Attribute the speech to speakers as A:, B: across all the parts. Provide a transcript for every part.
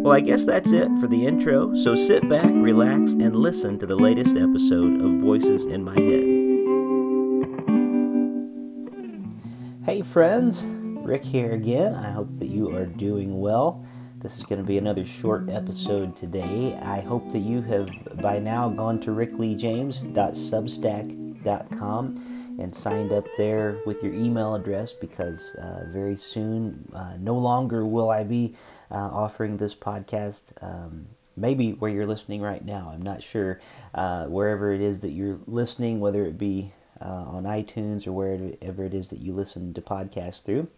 A: Well, I guess that's it for the intro, so sit back, relax, and listen to the latest episode of Voices in My Head. Hey, friends, Rick here again. I hope that you are doing well. This is going to be another short episode today. I hope that you have by now gone to rickleejames.substack.com com and signed up there with your email address because uh, very soon, uh, no longer will I be uh, offering this podcast. Um, maybe where you're listening right now. I'm not sure. Uh, wherever it is that you're listening, whether it be uh, on iTunes or wherever it is that you listen to podcasts through.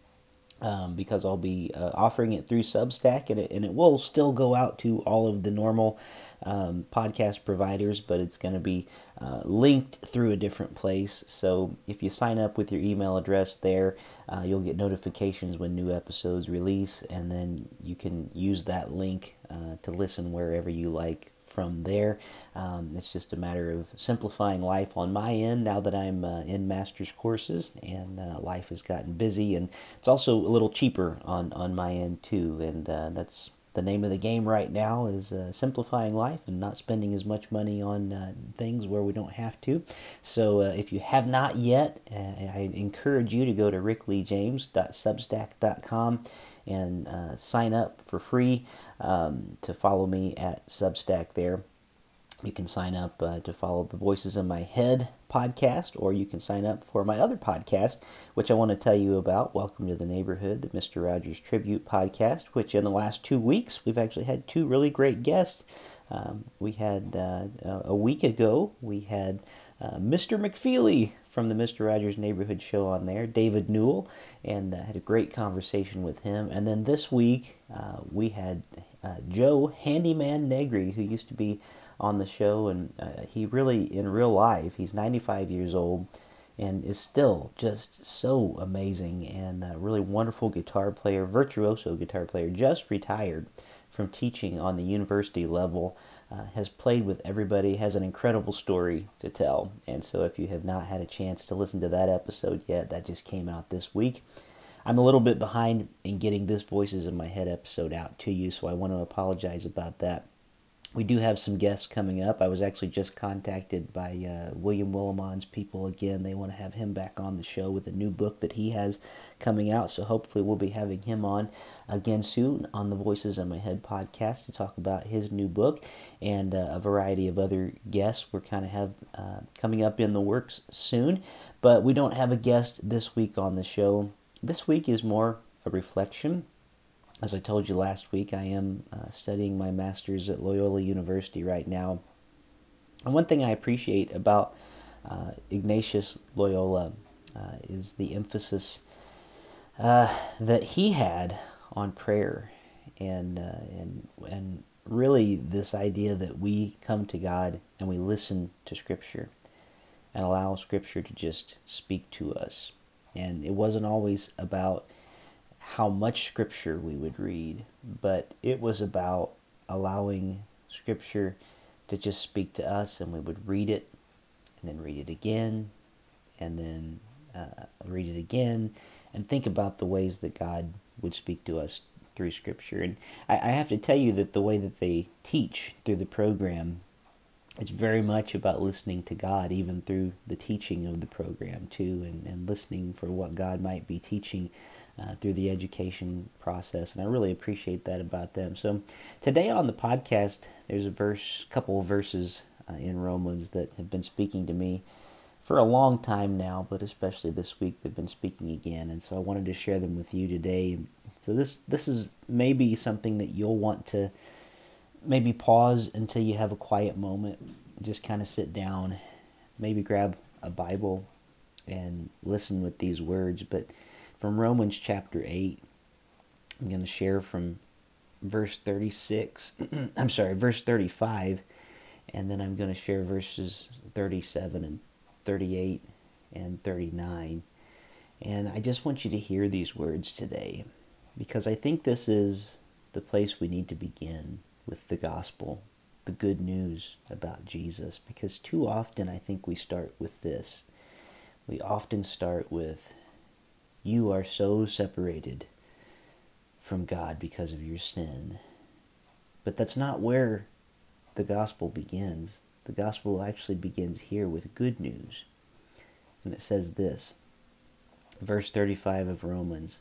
A: Um, because I'll be uh, offering it through Substack, and it, and it will still go out to all of the normal um, podcast providers, but it's going to be uh, linked through a different place. So if you sign up with your email address there, uh, you'll get notifications when new episodes release, and then you can use that link uh, to listen wherever you like from there. Um, it's just a matter of simplifying life on my end now that I'm uh, in master's courses and uh, life has gotten busy, and it's also a little cheaper on, on my end too, and uh, that's the name of the game right now is uh, simplifying life and not spending as much money on uh, things where we don't have to. So uh, if you have not yet, uh, I encourage you to go to rickleejames.substack.com and uh, sign up for free um, to follow me at Substack there. You can sign up uh, to follow the Voices in My Head podcast, or you can sign up for my other podcast, which I want to tell you about. Welcome to the Neighborhood, the Mr. Rogers Tribute podcast, which in the last two weeks we've actually had two really great guests. Um, we had uh, a week ago, we had uh, Mr. McFeely from the Mr. Rogers Neighborhood Show on there, David Newell, and uh, had a great conversation with him. And then this week uh, we had uh, Joe Handyman Negri, who used to be on the show, and uh, he really, in real life, he's 95 years old and is still just so amazing and a really wonderful guitar player, virtuoso guitar player, just retired from teaching on the university level. Uh, has played with everybody, has an incredible story to tell. And so, if you have not had a chance to listen to that episode yet, that just came out this week. I'm a little bit behind in getting this Voices in My Head episode out to you, so I want to apologize about that we do have some guests coming up. I was actually just contacted by uh, William Willimon's people again. They want to have him back on the show with a new book that he has coming out. So hopefully we'll be having him on again soon on the Voices in My Head podcast to talk about his new book and uh, a variety of other guests we're kind of have uh, coming up in the works soon. But we don't have a guest this week on the show. This week is more a reflection as I told you last week, I am uh, studying my master's at Loyola University right now. And one thing I appreciate about uh, Ignatius Loyola uh, is the emphasis uh, that he had on prayer and, uh, and, and really this idea that we come to God and we listen to Scripture and allow Scripture to just speak to us. And it wasn't always about how much scripture we would read, but it was about allowing scripture to just speak to us and we would read it and then read it again and then uh, read it again and think about the ways that God would speak to us through scripture. And I, I have to tell you that the way that they teach through the program it's very much about listening to God, even through the teaching of the program, too, and, and listening for what God might be teaching uh, through the education process, and I really appreciate that about them. So today on the podcast, there's a verse, couple of verses uh, in Romans that have been speaking to me for a long time now, but especially this week they've been speaking again, and so I wanted to share them with you today. So this this is maybe something that you'll want to maybe pause until you have a quiet moment, just kind of sit down, maybe grab a Bible and listen with these words. But from Romans chapter 8, I'm going to share from verse 36, I'm sorry, verse 35, and then I'm going to share verses 37 and 38 and 39. And I just want you to hear these words today because I think this is the place we need to begin with the gospel, the good news about Jesus, because too often I think we start with this. We often start with, You are so separated from God because of your sin. But that's not where the gospel begins. The gospel actually begins here with good news. And it says this, verse 35 of Romans.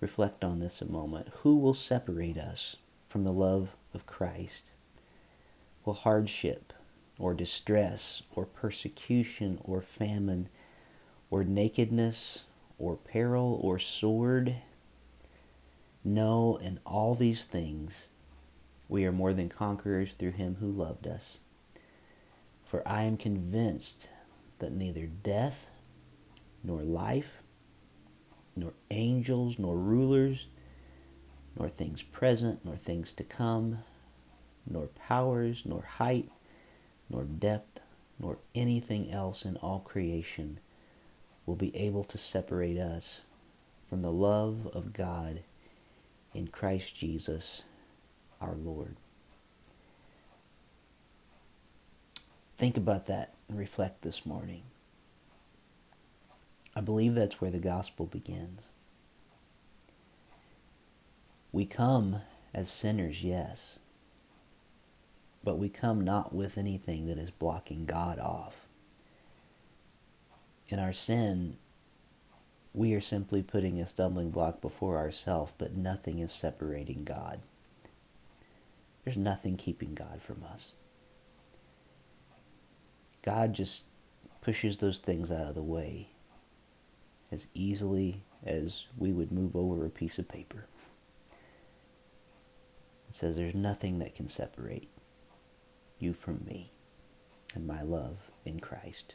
A: Reflect on this a moment. Who will separate us from the love of Christ? Will hardship or distress or persecution or famine or nakedness or peril or sword? No, in all these things we are more than conquerors through him who loved us. For I am convinced that neither death, nor life, nor angels, nor rulers, nor things present, nor things to come, nor powers, nor height, nor depth, nor anything else in all creation will be able to separate us from the love of God in Christ Jesus our Lord. Think about that and reflect this morning. I believe that's where the gospel begins. We come as sinners, yes, but we come not with anything that is blocking God off. In our sin, we are simply putting a stumbling block before ourselves, but nothing is separating God. There's nothing keeping God from us. God just pushes those things out of the way as easily as we would move over a piece of paper. It says there's nothing that can separate you from me and my love in Christ.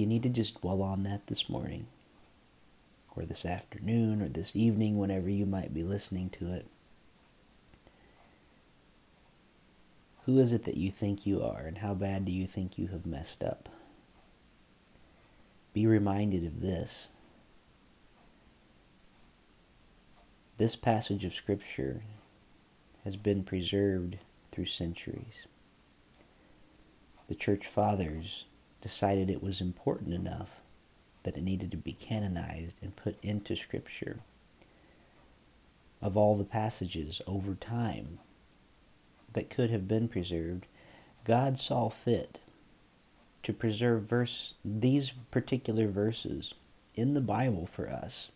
A: You need to just dwell on that this morning? Or this afternoon, or this evening, whenever you might be listening to it? Who is it that you think you are, and how bad do you think you have messed up? Be reminded of this. This passage of Scripture has been preserved through centuries. The church fathers decided it was important enough that it needed to be canonized and put into Scripture. Of all the passages over time that could have been preserved, God saw fit to preserve verse these particular verses in the Bible for us.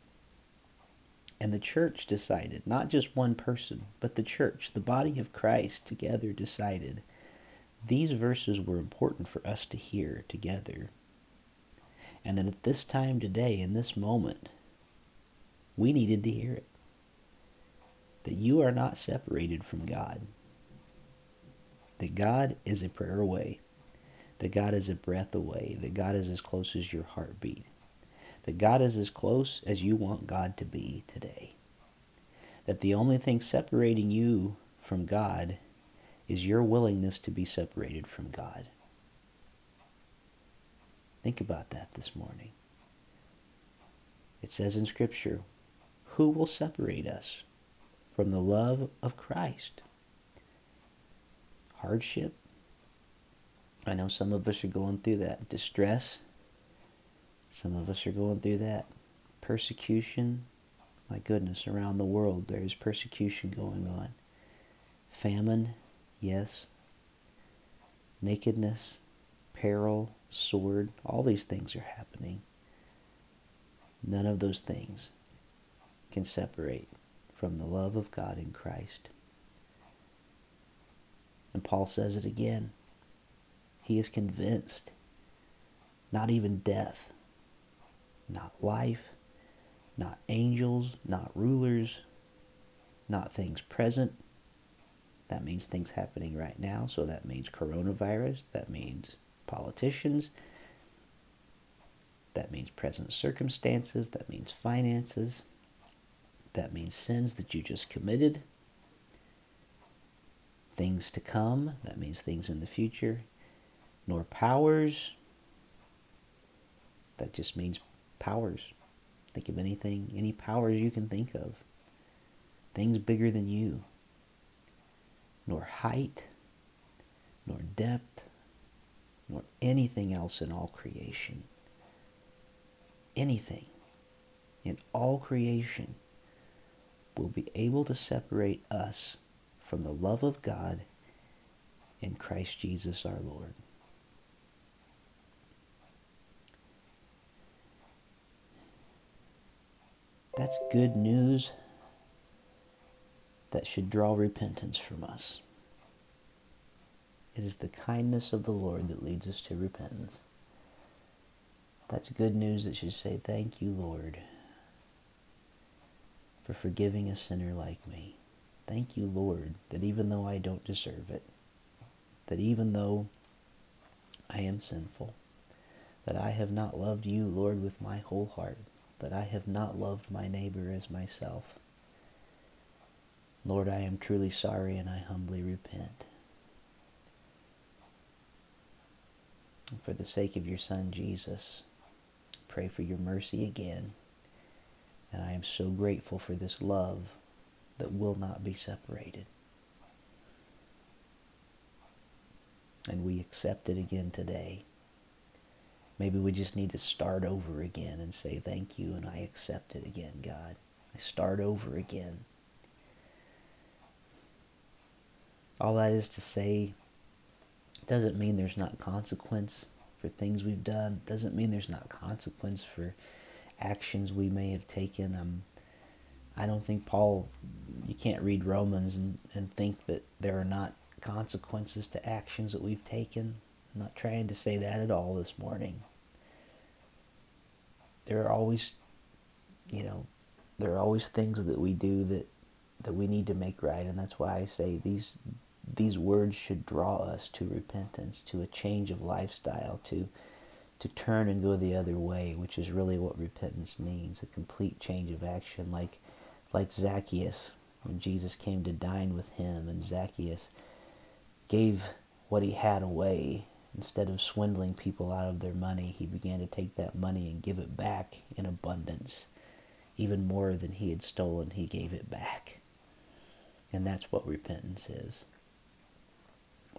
A: And the church decided, not just one person, but the church, the body of Christ together decided these verses were important for us to hear together. And that at this time today, in this moment, we needed to hear it. That you are not separated from God. That God is a prayer away, that God is a breath away, that God is as close as your heartbeat, that God is as close as you want God to be today, that the only thing separating you from God is your willingness to be separated from God. Think about that this morning. It says in Scripture, Who will separate us from the love of Christ? hardship, I know some of us are going through that distress. Some of us are going through that persecution. My goodness, around the world there's persecution going on. Famine, yes. Nakedness, peril, sword, all these things are happening. None of those things can separate from the love of God in Christ. And Paul says it again. He is convinced not even death, not life, not angels, not rulers, not things present. That means things happening right now. So that means coronavirus. That means politicians. That means present circumstances. That means finances. That means sins that you just committed. Things to come. That means things in the future. Nor powers. That just means powers. Think of anything, any powers you can think of. Things bigger than you. Nor height, nor depth, nor anything else in all creation. Anything in all creation will be able to separate us from the love of God in Christ Jesus our Lord. That's good news that should draw repentance from us. It is the kindness of the Lord that leads us to repentance. That's good news that should say, Thank you, Lord, for forgiving a sinner like me. Thank you, Lord, that even though I don't deserve it, that even though I am sinful, that I have not loved you, Lord, with my whole heart, that I have not loved my neighbor as myself. Lord, I am truly sorry and I humbly repent. For the sake of your Son, Jesus, pray for your mercy again. And I am so grateful for this love that will not be separated. And we accept it again today. Maybe we just need to start over again and say thank you and I accept it again, God. I start over again. All that is to say doesn't mean there's not consequence for things we've done. Doesn't mean there's not consequence for actions we may have taken. Um, I don't think Paul, you can't read Romans and, and think that there are not consequences to actions that we've taken. I'm not trying to say that at all this morning. There are always, you know, there are always things that we do that that we need to make right, and that's why I say these these words should draw us to repentance, to a change of lifestyle, to to turn and go the other way, which is really what repentance means, a complete change of action, like like Zacchaeus when Jesus came to dine with him and Zacchaeus gave what he had away Instead of swindling people out of their money, he began to take that money and give it back in abundance. Even more than he had stolen, he gave it back. And that's what repentance is.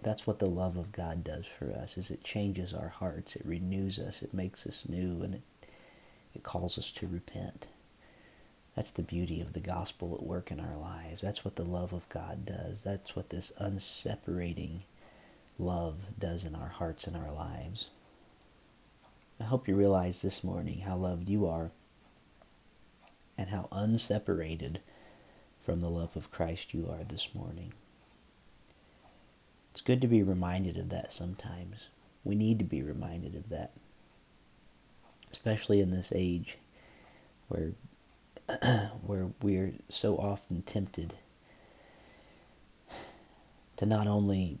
A: That's what the love of God does for us is it changes our hearts, it renews us, it makes us new, and it, it calls us to repent. That's the beauty of the gospel at work in our lives. That's what the love of God does. That's what this unseparating love does in our hearts and our lives. I hope you realize this morning how loved you are and how unseparated from the love of Christ you are this morning. It's good to be reminded of that sometimes. We need to be reminded of that, especially in this age where where we're so often tempted to not only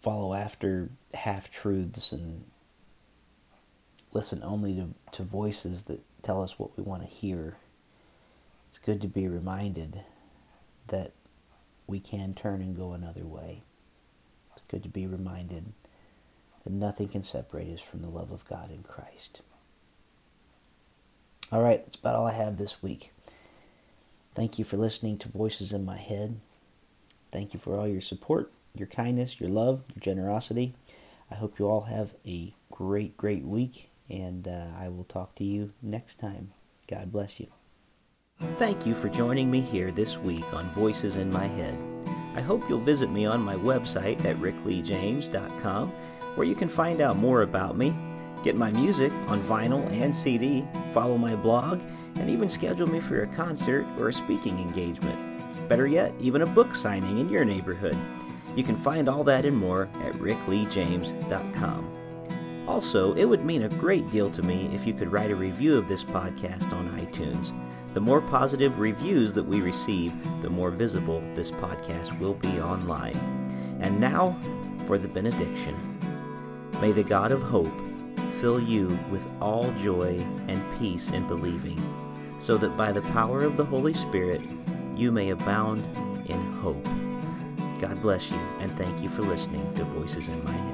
A: follow after half truths and listen only to, to voices that tell us what we want to hear. It's good to be reminded that we can turn and go another way. It's good to be reminded that nothing can separate us from the love of God in Christ. All right, that's about all I have this week. Thank you for listening to Voices in My Head. Thank you for all your support your kindness, your love, your generosity. I hope you all have a great, great week, and uh, I will talk to you next time. God bless you. Thank you for joining me here this week on Voices in My Head. I hope you'll visit me on my website at rickleejames.com where you can find out more about me, get my music on vinyl and CD, follow my blog, and even schedule me for a concert or a speaking engagement. Better yet, even a book signing in your neighborhood. You can find all that and more at rickleejames.com. Also, it would mean a great deal to me if you could write a review of this podcast on iTunes. The more positive reviews that we receive, the more visible this podcast will be online. And now for the benediction. May the God of hope fill you with all joy and peace in believing, so that by the power of the Holy Spirit you may abound in hope. God bless you, and thank you for listening to Voices in My Head.